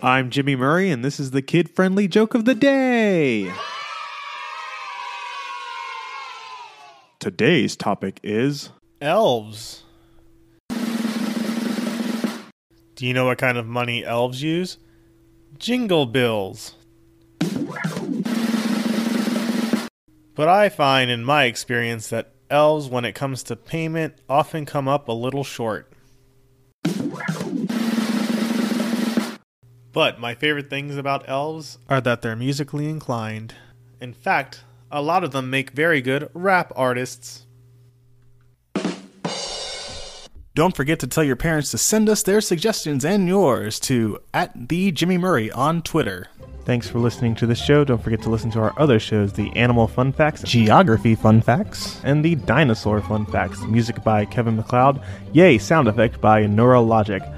I'm Jimmy Murray, and this is the kid friendly joke of the day. Today's topic is Elves. Do you know what kind of money elves use? Jingle bills. But I find in my experience that elves, when it comes to payment, often come up a little short. But my favorite things about elves are that they're musically inclined. In fact, a lot of them make very good rap artists. Don't forget to tell your parents to send us their suggestions and yours to at the Jimmy Murray on Twitter. Thanks for listening to this show. Don't forget to listen to our other shows the Animal Fun Facts, Geography Fun Facts, and the Dinosaur Fun Facts. Music by Kevin MacLeod. Yay, sound effect by Neurologic.